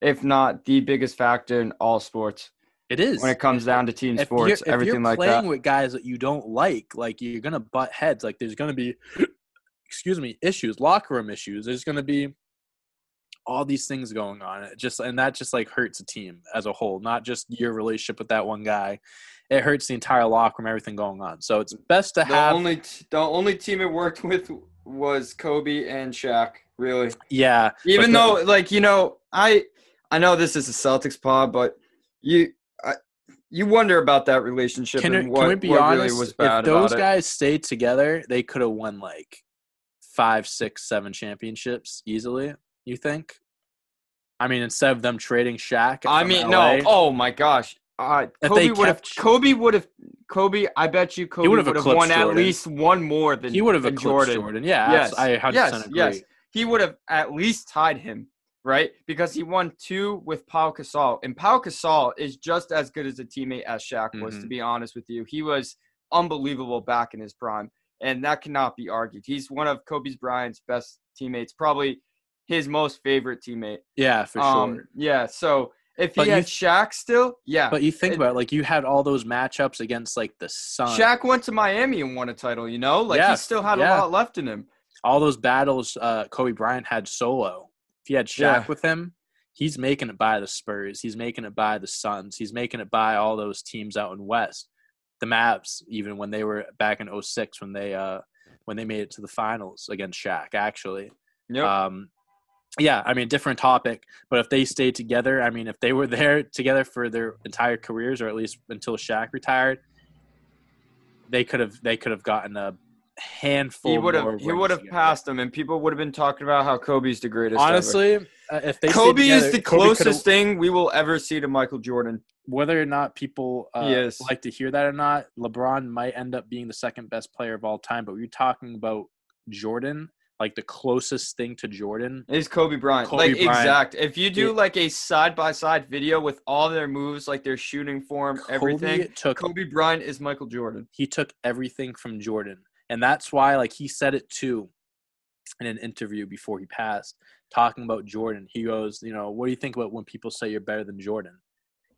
if not the biggest factor in all sports it is when it comes down to team if sports you're, if everything you're like playing that with guys that you don't like, like you're gonna butt heads. Like there's gonna be, excuse me, issues, locker room issues. There's gonna be all these things going on. It just and that just like hurts a team as a whole, not just your relationship with that one guy. It hurts the entire locker room, everything going on. So it's best to the have. only t- the only team it worked with was Kobe and Shaq really yeah, even the- though like you know I I know this is a Celtics pod but you I, you wonder about that relationship can, and what, can we be honest? really if those about it. guys stayed together, they could have won like five, six, seven championships easily. You think? I mean, instead of them trading Shaq, I mean, LA, no. Oh my gosh. Uh, Kobe would have. Kobe would have. Kobe. I bet you Kobe would have won at least one more than he would have eclipsed Jordan. Yeah, Yes. I 100% yes. agree. Yes. He would have at least tied him, right? Because he won two with Paul Gasol, and Paul Gasol is just as good as a teammate as Shaq was. Mhm. To be honest with you, he was unbelievable back in his prime, and that cannot be argued. He's one of Kobe Bryant's best teammates, probably his most favorite teammate. Yeah, for Um, sure. Yeah. So if But he you had Shaq still, yeah. But you think it- about it, like you had all those matchups against like the Sun, Shaq went to Miami and won a title. You know, like Yeah, he still had yeah. a lot left in him. all those battles uh, Kobe Bryant had solo. If he had Shaq Yeah. with him, he's making it by the Spurs. He's making it by the Suns. He's making it by all those teams out in West. The Mavs, even when they were back in 06, when they uh, when they made it to the finals against Shaq, actually. Yep. Um, yeah, I mean, different topic, but if they stayed together, I mean, if they were there together for their entire careers, or at least until Shaq retired, they could have they could have gotten a handful. he would have he would have passed him, and people would have been talking about how Kobe's the greatest. Honestly, uh, if they Kobe is the Kobe closest thing we will ever see to Michael Jordan. Whether or not people uh, He like to hear that or not, LeBron might end up being the second best player of all time. But we're talking about Jordan, like the closest thing to Jordan. Is Kobe Bryant Kobe like Bryant. exact? If you do like a side by side video with all their moves, like their shooting form, everything, Kobe took Kobe Bryant is Michael Jordan. he took everything from Jordan. And that's why like he said it too in an interview before he passed, talking about Jordan. He goes, you know, what do you think about when people say you're better than Jordan?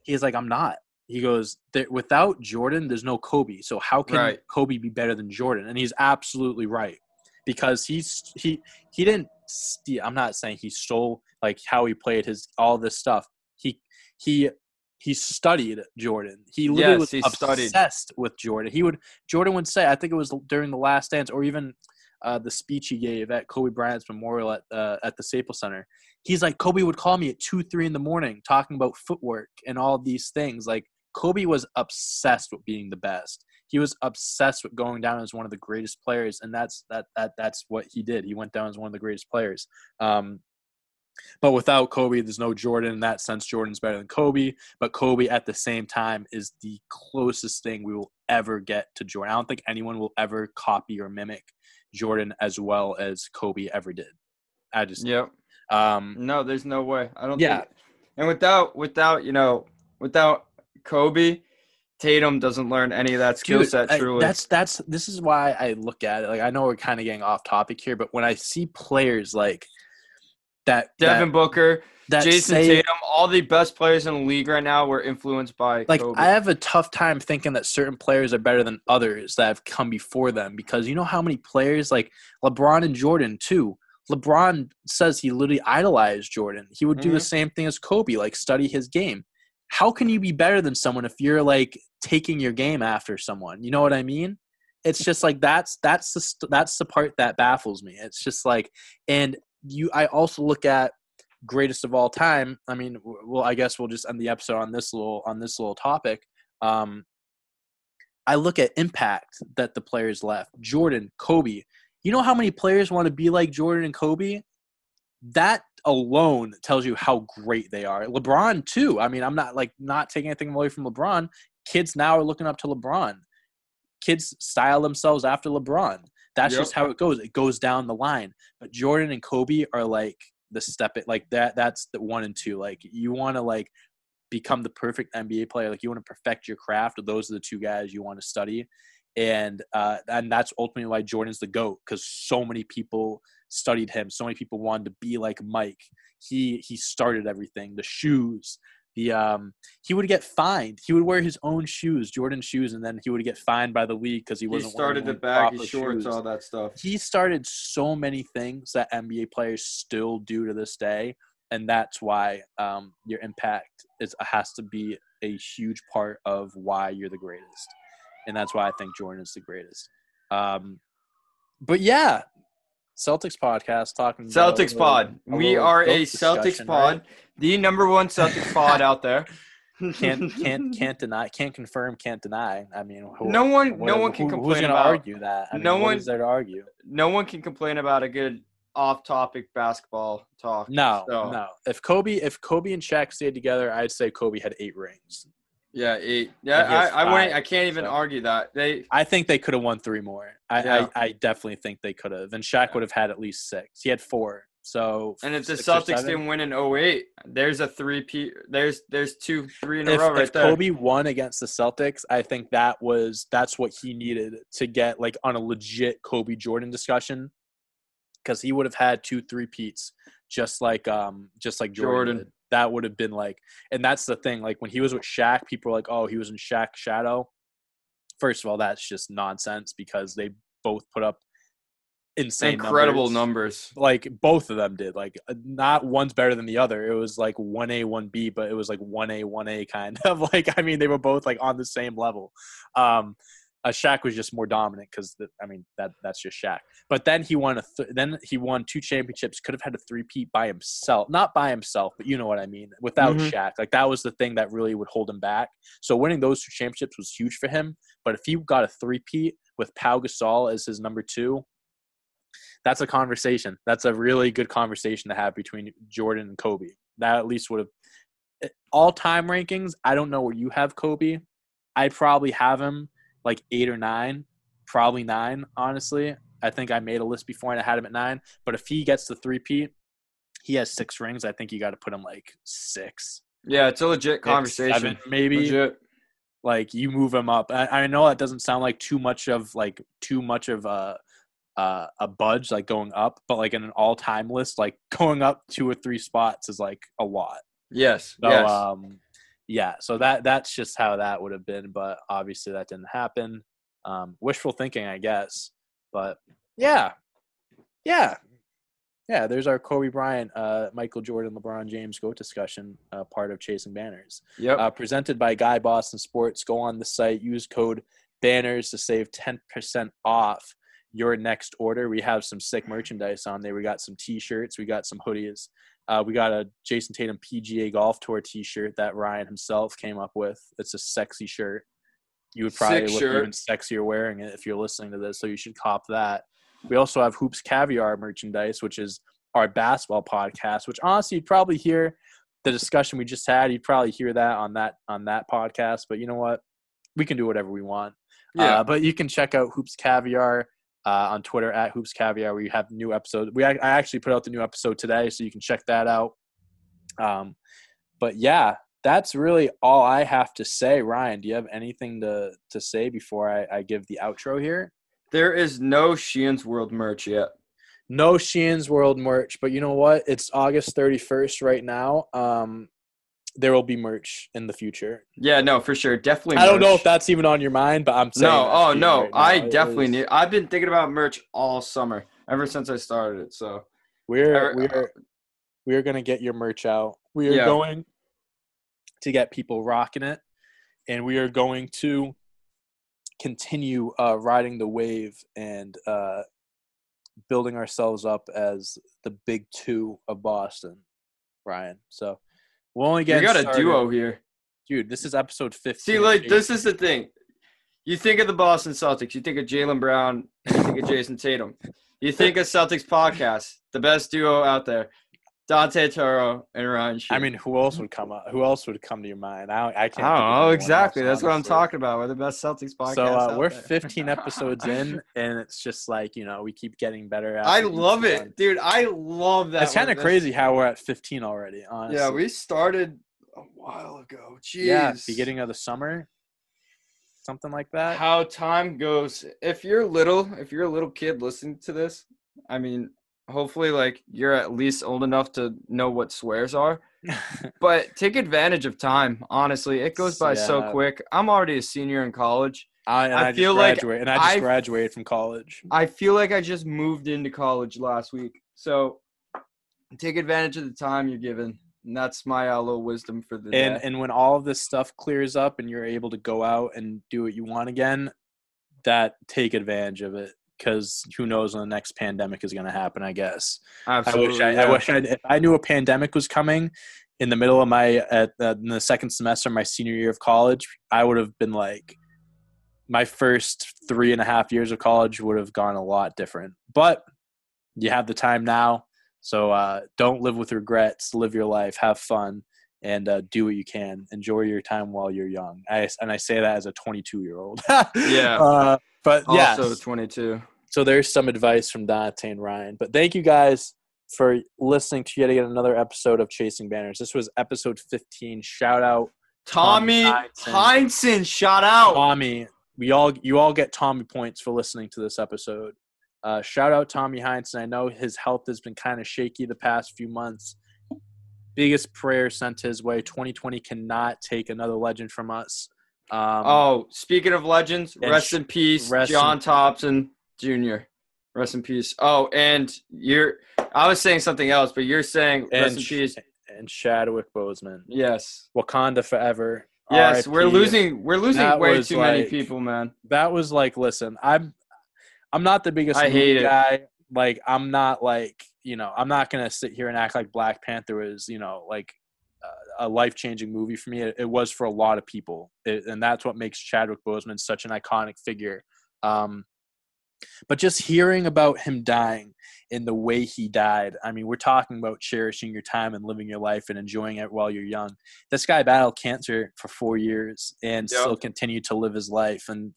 He's like, I'm not. He goes, without Jordan, there's no Kobe. So how can Right. Kobe be better than Jordan? And he's absolutely right because he's he he didn't steal. I'm not saying he stole like how he played his all this stuff. He he he studied Jordan. He literally Yes, was he studied. obsessed with Jordan. He would Jordan would say, I think it was during the Last Dance, or even uh, the speech he gave at Kobe Bryant's memorial at uh, at the Staples Center. He's like Kobe would call me at two, three in the morning talking about footwork and all these things. Like Kobe was obsessed with being the best. He was obsessed with going down as one of the greatest players, and that's that that that's what he did. He went down as one of the greatest players. Um, but without Kobe, there's no Jordan. In that sense, Jordan's better than Kobe. But Kobe, at the same time, is the closest thing we will ever get to Jordan. I don't think anyone will ever copy or mimic Jordan as well as Kobe ever did. I just, Yep. um, No, there's no way. I don't. Yeah. Think, and without without you know without Kobe, Tatum doesn't learn any of that skill set. Truly, that's that's this is why I look at it. Like I know we're kind of getting off topic here, but when I see players like that, Devin that, Booker, that Jayson Tatum, all the best players in the league right now were influenced by like Kobe. I have a tough time thinking that certain players are better than others that have come before them because you know how many players like LeBron and Jordan too. LeBron says he literally idolized Jordan. He would do the Mhm. same thing as Kobe, like study his game. How can you be better than someone if you're like taking your game after someone? You know what I mean? It's just like that's that's the that's the part that baffles me. It's just like and you I also look at greatest of all time. I mean, well, I guess we'll just end the episode on this little on this little topic. Um, I look at impact that the players left. Jordan, Kobe. You know how many players want to be like Jordan and Kobe? that alone tells you how great they are. LeBron too. I mean, I'm not like not taking anything away from LeBron. Kids now are looking up to LeBron. Kids style themselves after LeBron. That's Yep. just how it goes. It goes down the line. But Jordan and Kobe are like the step it like that. That's the one and two. Like you want to like become the perfect NBA player. Like you want to perfect your craft. Those are the two guys you want to study. And uh, and that's ultimately why Jordan's the goat because so many people studied him. So many people wanted to be like Mike. He he started everything. The shoes, the um, he would get fined. He would wear his own shoes, Jordan shoes, and then he would get fined by the league because he He wasn't started the wearing his shorts, shoes. all that stuff. He started so many things that NBA players still do to this day, and that's why um, your impact is has to be a huge part of why you're the greatest, and that's why I think Jordan is the greatest. Um, but yeah, Celtics podcast talking Celtics pod. a We are a Celtics pod, right? the number one Celtics pod out there. Can't can't can't deny, can't confirm, can't deny. I mean, who, No one- no one can who- complain Who's gonna about- argue that? I mean, no what one- is there to argue? no one can complain about a good off-topic basketball talk. No, So, no. If Kobe, if Kobe and Shaq stayed together, I'd say Kobe had eight rings. Yeah, eight. Yeah, has I, I wouldn't. I can't even so. argue that. They I think they could have won three more. I, Yeah. I, I definitely think they could have. And Shaq would have had at least six. He had four. So and if the Celtics seven. didn't win in 08, there's a three P. There's there's two three in a if, row right if there. Kobe won against the Celtics, I think that was that's what he needed to get like on a legit Kobe Jordan discussion, because he would have had two three peats just like um just like Jordan. Jordan. That would have been like, and that's the thing. Like when he was with Shaq, people were like, "Oh, he was in Shaq's shadow." First of all, that's just nonsense because they both put up insane, Incredible numbers numbers. like both of them did like not one's better than the other it was like 1a 1b but it was like 1a 1a kind of like i mean they were both like on the same level um uh, Shaq was just more dominant because I mean that that's just Shaq. But then he won a th- then he won two championships. Could have had a three-peat by himself, not by himself, but you know what I mean. Without Mhm. Shaq, like that was the thing that really would hold him back. So winning those two championships was huge for him. But if he got a three-peat with Pau Gasol as his number two, that's a conversation. That's a really good conversation to have between Jordan and Kobe. That at least would have all time rankings. I don't know where you have Kobe. I probably have him like eight or nine, probably nine. Honestly, I think I made a list before and I had him at nine. But if he gets the three peat, he has six rings. I think you got to put him like six, Yeah, it's a legit conversation. seven, maybe Legit. like you move him up. I, I know that doesn't sound like too much of like too much of a uh, a budge like going up, but like in an all time list, like going up two or three spots is like a lot. Yes. So yes. um, yeah, so that that's just how that would have been, but obviously that didn't happen. Um, wishful thinking, I guess, but yeah, yeah, yeah. There's our Kobe Bryant, uh, Michael Jordan, LeBron James goat discussion, uh, part of Chasing Banners yep. uh, presented by Guy Boston Sports. Go on the site, use code banners to save 10% off your next order. We have some sick merchandise on there. We got some t-shirts, we got some hoodies. Uh, we got a Jayson Tatum PGA Golf Tour t-shirt that Ryan himself came up with. It's a sexy shirt. You would probably Sick look shirt. even sexier wearing it if you're listening to this, so you should cop that. We also have Hoops Caviar merchandise, which is our basketball podcast, which honestly you'd probably hear the discussion we just had. You'd probably hear that on that on that podcast. But you know what? We can do whatever we want. yeah. Uh, but you can check out Hoops Caviar uh, on Twitter at Hoops Caviar. We have new episodes. We I actually put out the new episode today, so you can check that out. Um, but yeah, that's really all I have to say. Ryan, do you have anything to to say before I, I give the outro here? there is no Sheehan's World merch yet. No Sheehan's World merch, but you know what? It's August 31st right now. Um, there will be merch in the future. Yeah, no, for sure. Definitely. I don't know if that's even on your mind, but I'm saying. No, oh no, right. I It definitely need. I've been thinking about merch all summer, ever since I started it. So We're we're we're gonna get your merch out. We are Yeah. going to get people rocking it, and we are going to continue uh, riding the wave and uh, building ourselves up as the big two of Boston, Ryan. So we'll only get got a duo here. dude. This is episode fifteen. See, like this is the thing. You think of the Boston Celtics, you think of Jaylen Brown, you think of Jayson Tatum. You think of Celtics podcast, the best duo out there. Dante Toro and Ryan. I mean, who else would come up? Who else would come to your mind? I, I can't. I think don't of exactly. else, That's what I'm talking about. We're the best Celtics podcast. So uh, we're there. 15 episodes in, and it's just like you know we keep getting better. I love one. it, dude. I love that. It's kind of crazy how we're at 15 already. Honestly. Yeah, we started a while ago. Jeez. yeah beginning of the summer, something like that. how time goes. If you're little, if you're a little kid listening to this, I mean, hopefully, like you're at least old enough to know what swears are. But take advantage of time. Honestly, it goes by so quick. I'm already a senior in college. I, and I I, feel just like graduated, and I just I- graduated from college. I feel like I just moved into college last week. So take advantage of the time you're given. And that's my uh, little wisdom for the And day. and when all of this stuff clears up and you're able to go out and do what you want again, that take advantage of it because who knows when the next pandemic is going to happen? I guess. Absolutely. I wish I, yeah. I wish I if I knew a pandemic was coming in the middle of my at the, in the second semester of my senior year of college, I would have been like my first three and a half years of college would have gone a lot different. But you have the time now, so uh, don't live with regrets. Live your life, have fun, and uh, do what you can. Enjoy your time while you're young. I, and I say that as a 22 year old. Yeah. Uh, but yeah, Also 22. So there's some advice from Dante and Ryan. But thank you guys for listening to yet again another episode of Chasing Banners. This was episode 15. Shout out Tommy Tommy Heinsohn, shout out. Tommy. We all you all get Tommy points for listening to this episode. Uh, shout out Tommy Heinsohn. I know his health has been kind of shaky the past few months. Biggest prayer sent his way. 2020 cannot take another legend from us. Um, Oh, speaking of legends, rest sh- in peace, rest John in- Thompson Jr. Rest in peace. Oh, and you're I was saying something else, but you're saying rest and in sh- peace. and Chadwick Boseman. Yes. Wakanda forever. Yes, we're losing we're losing That way too many people, man. that was like listen i'm i'm not the biggest I hate it. like i'm not like you know i'm not gonna sit here and act like black panther was you know like a life-changing movie for me it, it was for a lot of people it, and that's what makes chadwick boseman such an iconic figure um but just hearing about him dying in the way he died i mean we're talking about cherishing your time and living your life and enjoying it while you're young this guy battled cancer for four years and Yep. still continued to live his life and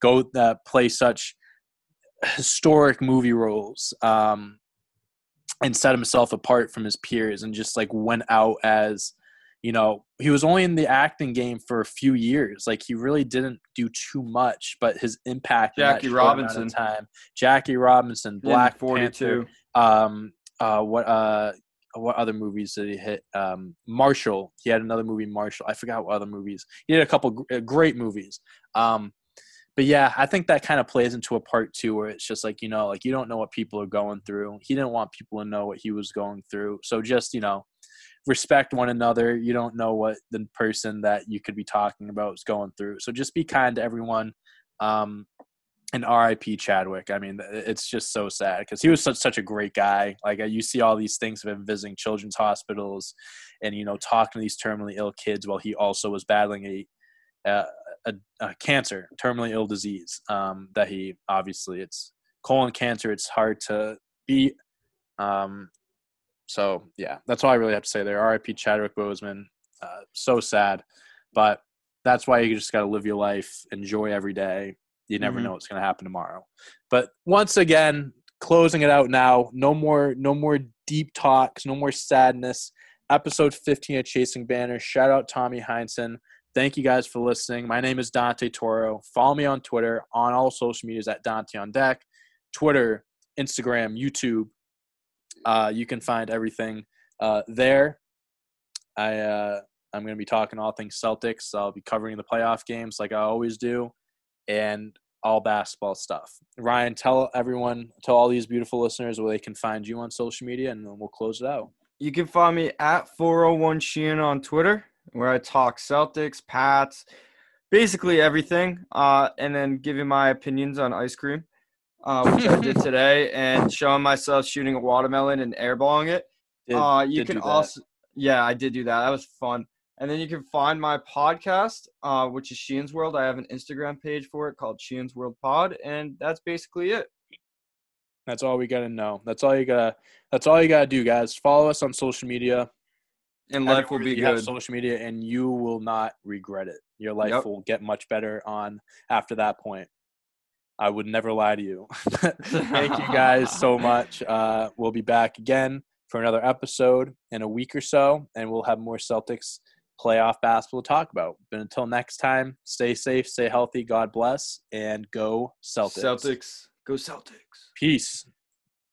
go uh, play such historic movie roles um, and set himself apart from his peers and just like went out as you know he was only in the acting game for a few years. Like he really didn't do too much but his impact Jackie short amount of Robinson. time jackie robinson In black 42. Panther, um uh what uh what other movies did he hit? Um marshall. He had another movie marshall. I forgot what other movies. He did a couple uh, great movies. Um but yeah i think that kind of plays into a part two where it's just like you know like you don't know what people are going through. He didn't want people to know what he was going through. So just you know respect one another you don't know what the person that you could be talking about is going through so just be kind to everyone um and RIP Chadwick. I mean, it's just so sad because he was such such a great guy. Like you see all these things of him visiting children's hospitals, and you know talking to these terminally ill kids while he also was battling a a, a, a cancer, terminally ill disease. Um, that he obviously it's colon cancer. It's hard to beat. Um, so yeah, that's all I really have to say there. RIP Chadwick Boseman. Uh, so sad, but that's why you just got to live your life, enjoy every day. You never Mhm. know what's going to happen tomorrow. But once again, closing it out now. No more, no more deep talks. No more sadness. Episode 15 of Chasing Banners. Shout out Tommy Heinsohn. Thank you guys for listening. My name is Dante Toro. Follow me on Twitter on all social medias at Dante on Deck. Twitter, Instagram, YouTube. Uh, you can find everything uh, there. I uh, I'm going to be talking all things Celtics. I'll be covering the playoff games like I always do, and all basketball stuff. Ryan, tell everyone, tell all these beautiful listeners where they can find you on social media, and then we'll close it out. You can find me at 401 Sheehan on Twitter, where I talk Celtics, Pats, basically everything, uh, and then giving my opinions on ice cream, uh, which I did today, and showing myself shooting a watermelon and airballing it. Did- uh, you can also, yeah, I did do that. That was fun. And then you can find my podcast, uh, which is Sheehan's World. I have an Instagram page for it called Sheehan's World Pod, and that's basically it. That's all we gotta know. That's all you gotta. That's all you gotta do, guys. Follow us on social media. And life will be you have good. social media, and you will not regret it. Your life Yep. will get much better on after that point. I would never lie to you. Thank you guys so much. Uh, we'll be back again for another episode in a week or so, and we'll have more Celtics playoff basketball to talk about. But until next time, stay safe, stay healthy, God bless, and go Celtics. Celtics. Go Celtics. Peace.